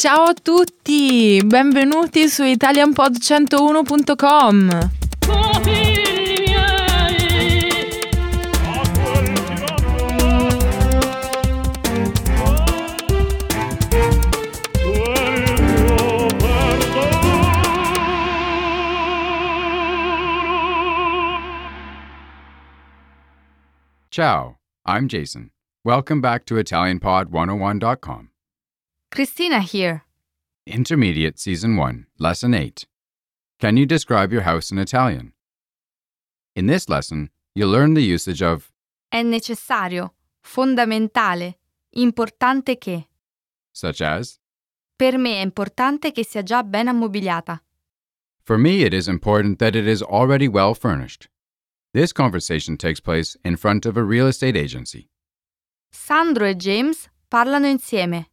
Ciao a tutti, benvenuti su italianpod101.com. Ciao, I'm Jason. Welcome back to ItalianPod101.com. Christina here. Intermediate Season 1, Lesson 8. Can you describe your house in Italian? In this lesson, you'll learn the usage of È necessario, fondamentale, importante che. such as Per me è importante che sia già ben ammobiliata. For me, it is important that it is already well furnished. This conversation takes place in front of a real estate agency. Sandro e James parlano insieme.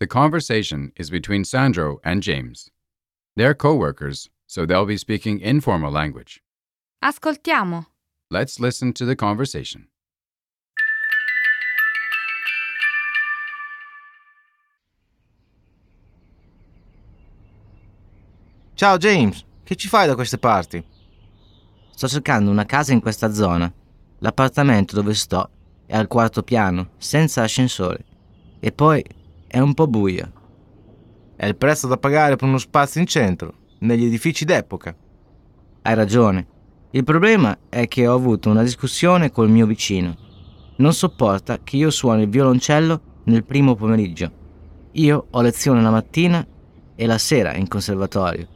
The conversation is between Sandro and James. They're co workers, so they'll be speaking informal language. Ascoltiamo. Let's listen to the conversation. Ciao James, che ci fai da queste parti? Sto cercando una casa in questa zona. L'appartamento dove sto è al quarto piano, senza ascensore. E poi è un po' buio. È il prezzo da pagare per uno spazio in centro, negli edifici d'epoca. Hai ragione. Il problema è che ho avuto una discussione col mio vicino. Non sopporta che io suoni il violoncello nel primo pomeriggio. Io ho lezione la mattina e la sera in conservatorio.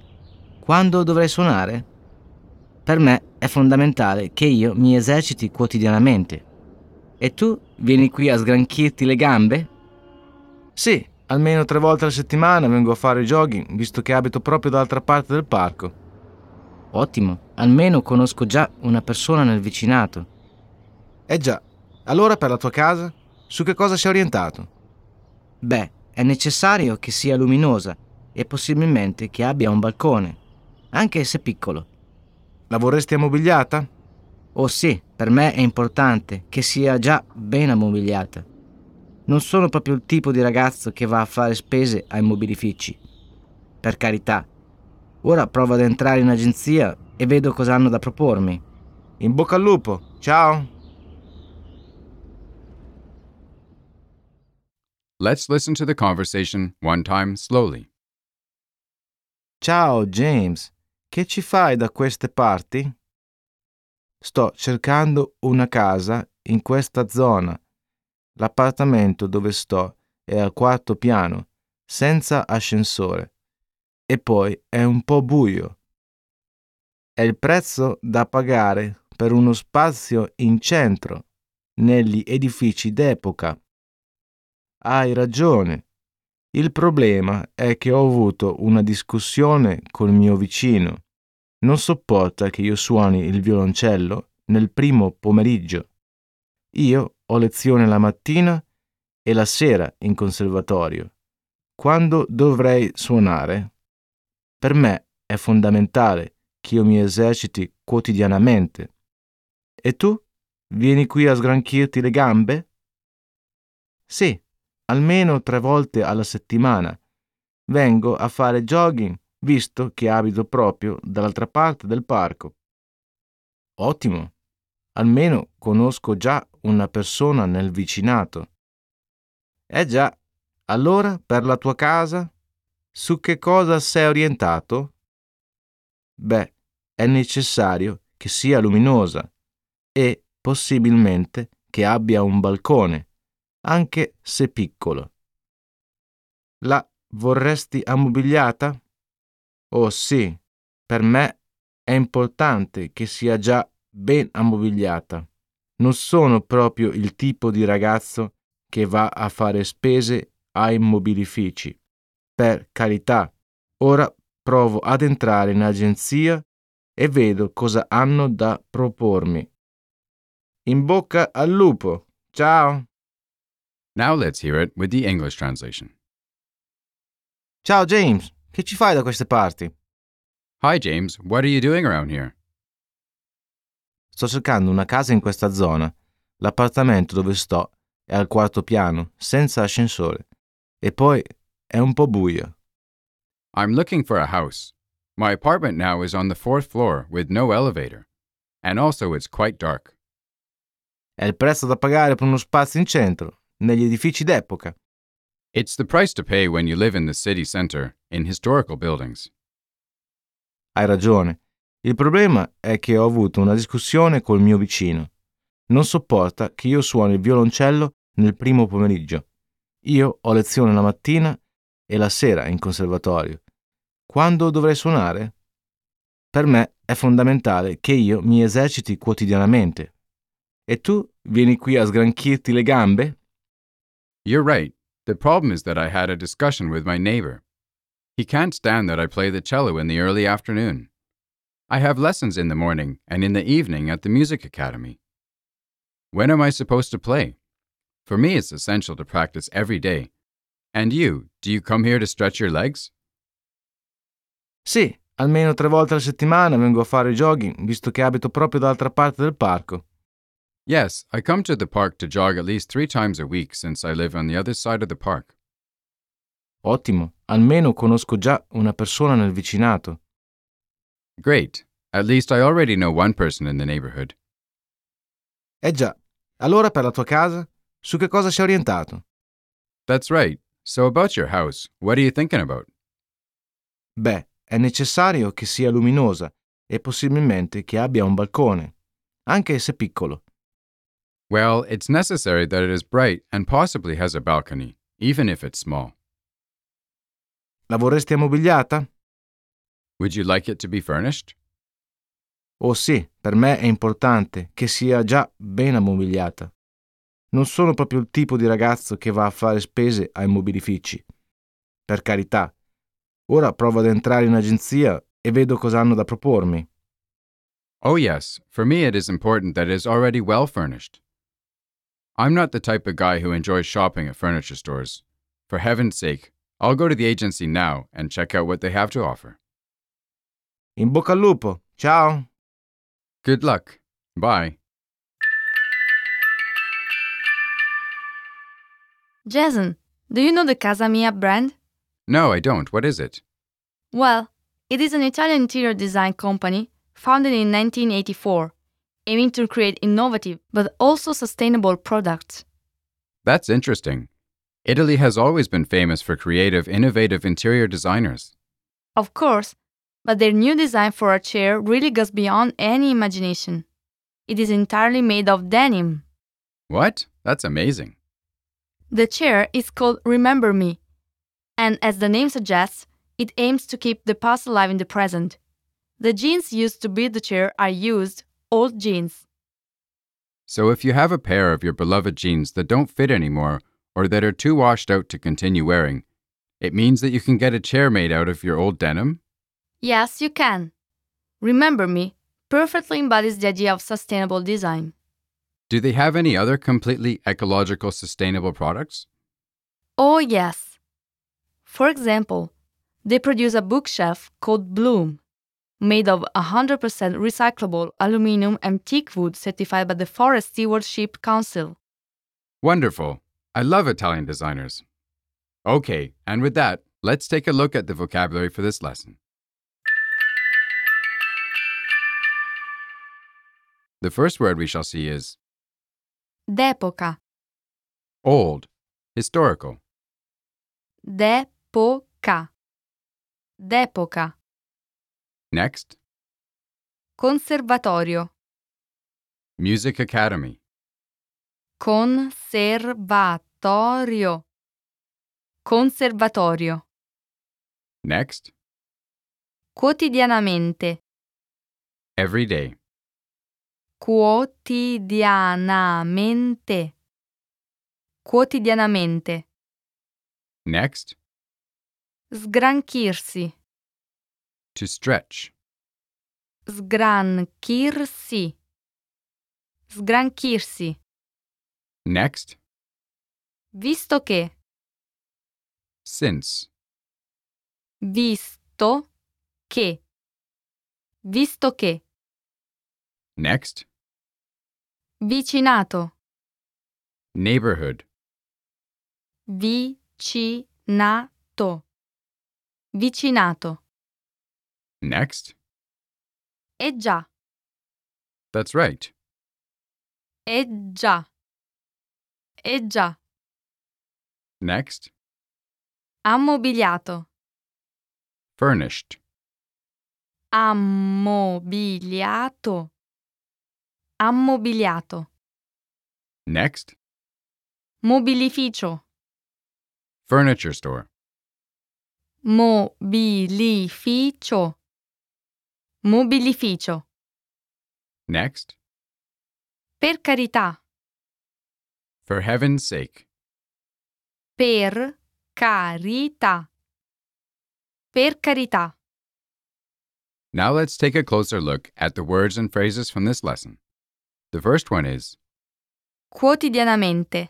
Quando dovrei suonare? Per me è fondamentale che io mi eserciti quotidianamente. E tu vieni qui a sgranchirti le gambe? Sì, almeno tre volte alla settimana vengo a fare jogging, visto che abito proprio dall'altra parte del parco. Ottimo, almeno conosco già una persona nel vicinato. Eh già, allora per la tua casa, su che cosa sei orientato? Beh, è necessario che sia luminosa e possibilmente che abbia un balcone, anche se piccolo. La vorresti ammobiliata? Oh sì, per me è importante che sia già ben ammobiliata. Non sono proprio il tipo di ragazzo che va a fare spese ai mobilifici. Per carità. Ora provo ad entrare in agenzia e vedo cosa hanno da propormi. In bocca al lupo, ciao! Let's listen to the conversation one time slowly. Ciao James, che ci fai da queste parti? Sto cercando una casa in questa zona. L'appartamento dove sto è al quarto piano, senza ascensore. E poi è un po' buio. È il prezzo da pagare per uno spazio in centro, negli edifici d'epoca. Hai ragione. Il problema è che ho avuto una discussione col mio vicino. Non sopporta che io suoni il violoncello nel primo pomeriggio. Io ho lezione la mattina e la sera in conservatorio. Quando dovrei suonare? Per me è fondamentale che io mi eserciti quotidianamente. E tu? Vieni qui a sgranchirti le gambe? Sì, almeno tre volte alla settimana. Vengo a fare jogging, visto che abito proprio dall'altra parte del parco. Ottimo. Almeno conosco già una persona nel vicinato. Eh già, allora per la tua casa? Su che cosa sei orientato? Beh, è necessario che sia luminosa e possibilmente che abbia un balcone, anche se piccolo. La vorresti ammobiliata? Oh sì, per me è importante che sia già ben ammobiliata. Non sono proprio il tipo di ragazzo che va a fare spese ai mobilifici. Per carità, ora provo ad entrare in agenzia e vedo cosa hanno da propormi. In bocca al lupo. Ciao. Now let's hear it with the English translation. Ciao James, che ci fai da queste parti? Hi, James. What are you doing around here? Sto cercando una casa in questa zona. L'appartamento dove sto è al quarto piano, senza ascensore. E poi è un po' buio. I'm looking for a house. My apartment now is on the fourth floor with no elevator. And also, it's quite dark. È il prezzo da pagare per uno spazio in centro, negli edifici d'epoca. It's the price to pay when you live in the city center, in historical buildings. Hai ragione. Il problema è che ho avuto una discussione col mio vicino. Non sopporta che io suoni il violoncello nel primo pomeriggio. Io ho lezione la mattina e la sera in conservatorio. Quando dovrei suonare? Per me è fondamentale che io mi eserciti quotidianamente. E tu vieni qui a sgranchirti le gambe? You're right. The problem is that I had a discussion with my neighbor. He can't stand that I play the cello in the early afternoon. I have lessons in the morning and in the evening at the music academy. When am I supposed to play? For me, it's essential to practice every day. And you, do you come here to stretch your legs? Sì, almeno tre volte alla settimana vengo a fare jogging, visto che abito proprio dall'altra parte del parco. Yes, I come to the park to jog at least three times a week since I live on the other side of the park. Ottimo, almeno conosco già una persona nel vicinato. Great. At least I already know one person in the neighborhood. Eh già, allora per la tua casa, su che cosa sei orientato? That's right. So, about your house, what are you thinking about? Beh, è necessario che sia luminosa e possibilmente che abbia un balcone, anche se piccolo. Well, it's necessary that it is bright and possibly has a balcony, even if it's small. La vorresti ammobiliata? Would you like it to be furnished? Oh sì, per me è importante che sia già ben ammobiliata. Non sono proprio il tipo di ragazzo che va a fare spese ai mobilifici. Per carità. Ora provo ad entrare in agenzia e vedo cosa hanno da propormi. Oh, yes, for me it is important that it is already well furnished. I'm not the type of guy who enjoys shopping at furniture stores. For heaven's sake, I'll go to the agency now and check out what they have to offer. In bocca al lupo. Ciao. Good luck. Bye. Jason, do you know the Casa Mia brand? No, I don't. What is it? Well, it is an Italian interior design company founded in 1984, aiming to create innovative but also sustainable products. That's interesting. Italy has always been famous for creative, innovative interior designers. Of course, but their new design for a chair really goes beyond any imagination. It is entirely made of denim. What? That's amazing. The chair is called Remember Me, and as the name suggests, it aims to keep the past alive in the present. The jeans used to build the chair are used, old jeans. So if you have a pair of your beloved jeans that don't fit anymore or that are too washed out to continue wearing, it means that you can get a chair made out of your old denim? Yes, you can. Remember Me perfectly embodies the idea of sustainable design. Do they have any other completely ecological sustainable products? Oh, yes. For example, they produce a bookshelf called Bloom, made of 100% recyclable aluminum and teak wood certified by the Forest Stewardship Council. Wonderful. I love Italian designers. Okay, and with that, let's take a look at the vocabulary for this lesson. The first word we shall see is D'epoca, old, historical. d'epoca, d'epoca, Next, conservatorio, music academy. conservatorio, conservatorio, Next, quotidianamente, every day. Quotidianamente, quotidianamente, Next, sgranchirsi, to stretch. sgranchirsi, sgranchirsi, Next, visto che, since. visto che, visto che, Next, vicinato, neighborhood. Vicinato. Vicinato. Next. E già. That's right. E già. E già. Next. Ammobiliato. Furnished. Ammobiliato. Ammobiliato. Next. Mobilificio. Furniture store. Mobilificio. Mobilificio. Next. Per carità. For heaven's sake. Per carità. Per carità. Now let's take a closer look at the words and phrases from this lesson. The first one is Quotidianamente.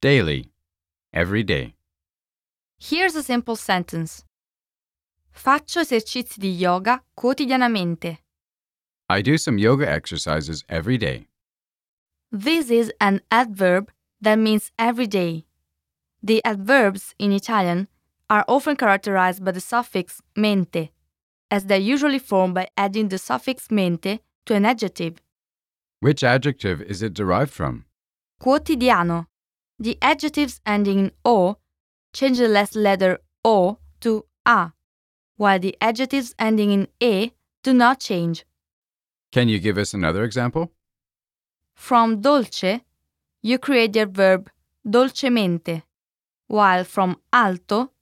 daily, every day. Here's a simple sentence. Faccio esercizi di yoga quotidianamente. I do some yoga exercises every day. This is an adverb that means every day. The adverbs in Italian are often characterized by the suffix mente, as they're usually formed by adding the suffix mente to an adjective. Which adjective is it derived from? Quotidiano. The adjectives ending in o change the last letter o to a, while the adjectives ending in e do not change. Can you give us another example? From dolce, you create the verb dolcemente, while from alto,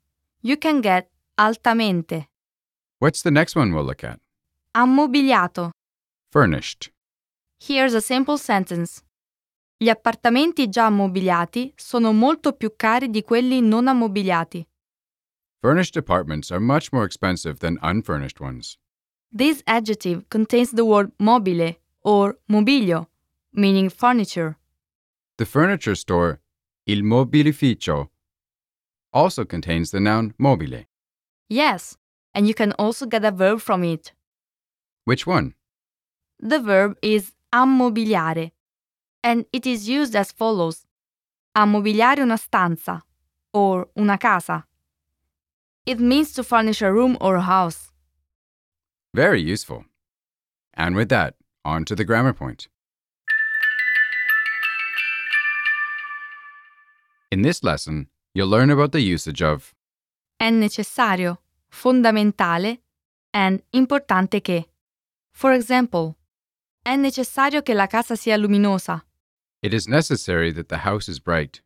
you can get altamente. What's the next one we'll look at? Ammobiliato. Furnished. Here's a simple sentence. Gli appartamenti già ammobiliati sono molto più cari di quelli non ammobiliati. Furnished apartments are much more expensive than unfurnished ones. This adjective contains the word mobile or mobilio, meaning furniture. The furniture store, Il Mobilificio, also contains the noun mobile. Yes, and you can also get a verb from it. Which one? The verb is ammobiliare, and it is used as follows ammobiliare una stanza or una casa. It means to furnish a room or a house. Very useful. And with that, on to the grammar point. In this lesson, you'll learn about the usage of È necessario, fondamentale, and importante che. For example, è necessario che la casa sia luminosa. it is necessary that the house is bright.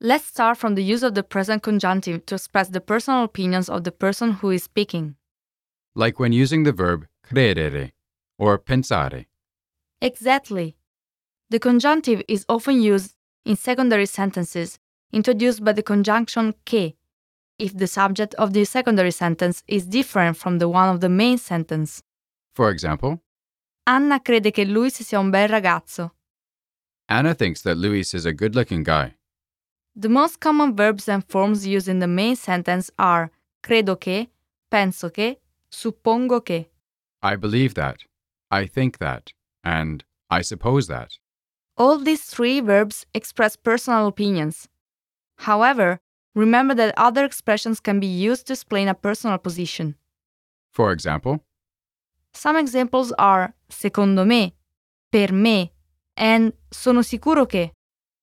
Let's start from the use of the present conjunctive to express the personal opinions of the person who is speaking. like when using the verb credere or pensare. Exactly. The conjunctive is often used in secondary sentences introduced by the conjunction che if the subject of the secondary sentence is different from the one of the main sentence. For example, Anna crede che Luis sia un bel ragazzo. Anna thinks that Luis is a good looking guy. The most common verbs and forms used in the main sentence are credo che, penso che, suppongo che. I believe that. I think that. And I suppose that. All these three verbs express personal opinions. However, remember that other expressions can be used to explain a personal position. For example, Some examples are secondo me, per me, and sono sicuro che.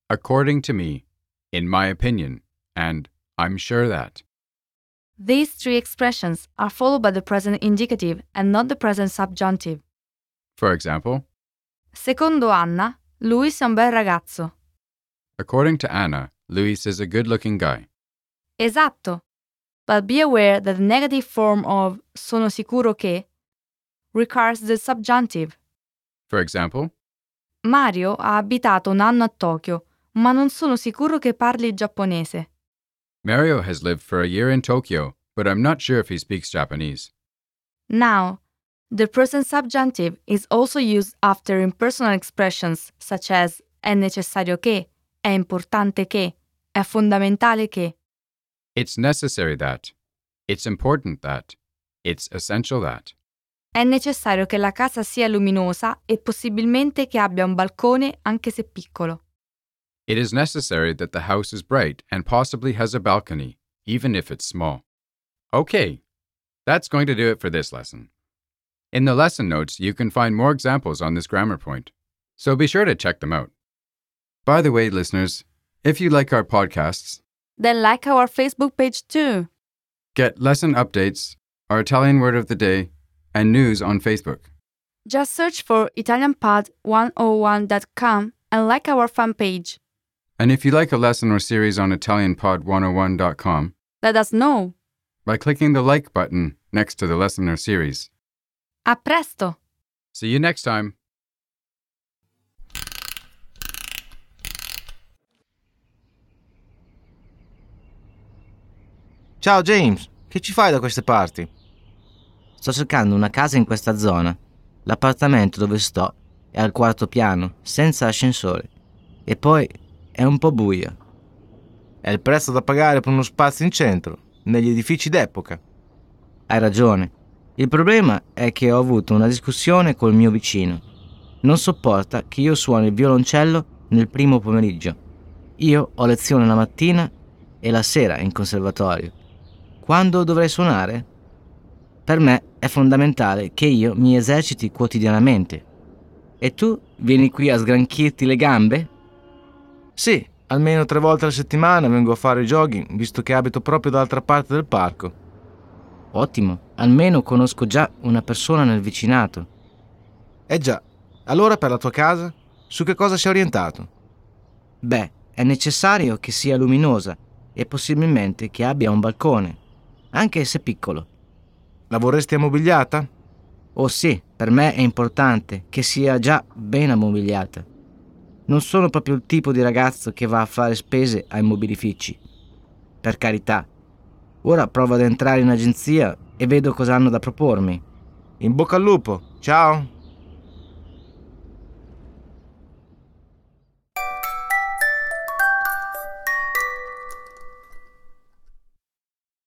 according to me, in my opinion, and I'm sure that. These three expressions are followed by the present indicative and not the present subjunctive. For example, Secondo Anna, Luis è un bel ragazzo. according to Anna, Luis is a good looking guy. Esatto. But be aware that the negative form of sono sicuro che requires the subjunctive. For example, Mario ha abitato un anno a Tokyo, ma non sono sicuro che parli giapponese. Mario has lived for a year in Tokyo, but I'm not sure if he speaks Japanese. Now, the present subjunctive is also used after impersonal expressions such as è necessario che, è importante che, è fondamentale che. It's necessary that. It's important that. It's essential that. È necessario che la casa sia luminosa e possibilmente che abbia un balcone anche se piccolo. It is necessary that the house is bright and possibly has a balcony, even if it's small. Okay, that's going to do it for this lesson. In the lesson notes, you can find more examples on this grammar point, so be sure to check them out. By the way, listeners, if you like our podcasts, Then like our Facebook page too. get lesson updates, our Italian word of the day, and news on Facebook. Just search for ItalianPod101.com and like our fan page. And if you like a lesson or series on ItalianPod101.com, Let us know. by clicking the like button next to the lesson or series. A presto! See you next time. Ciao James, che ci fai da queste parti? Sto cercando una casa in questa zona. L'appartamento dove sto è al quarto piano, senza ascensore. E poi è un po' buio. È il prezzo da pagare per uno spazio in centro, negli edifici d'epoca. Hai ragione. Il problema è che ho avuto una discussione col mio vicino. Non sopporta che io suoni il violoncello nel primo pomeriggio. Io ho lezione la mattina e la sera in conservatorio. Quando dovrei suonare? Per me è fondamentale che io mi eserciti quotidianamente. E tu vieni qui a sgranchirti le gambe? Sì, almeno tre volte alla settimana vengo a fare jogging, visto che abito proprio dall'altra parte del parco. Ottimo, almeno conosco già una persona nel vicinato. Eh già, allora per la tua casa, su che cosa sei orientato? Beh, è necessario che sia luminosa e possibilmente che abbia un balcone, anche se piccolo. La vorresti ammobiliata? Oh sì, per me è importante che sia già ben ammobiliata. Non sono proprio il tipo di ragazzo che va a fare spese ai mobilifici. Per carità. Ora provo ad entrare in agenzia e vedo cosa hanno da propormi. In bocca al lupo, ciao!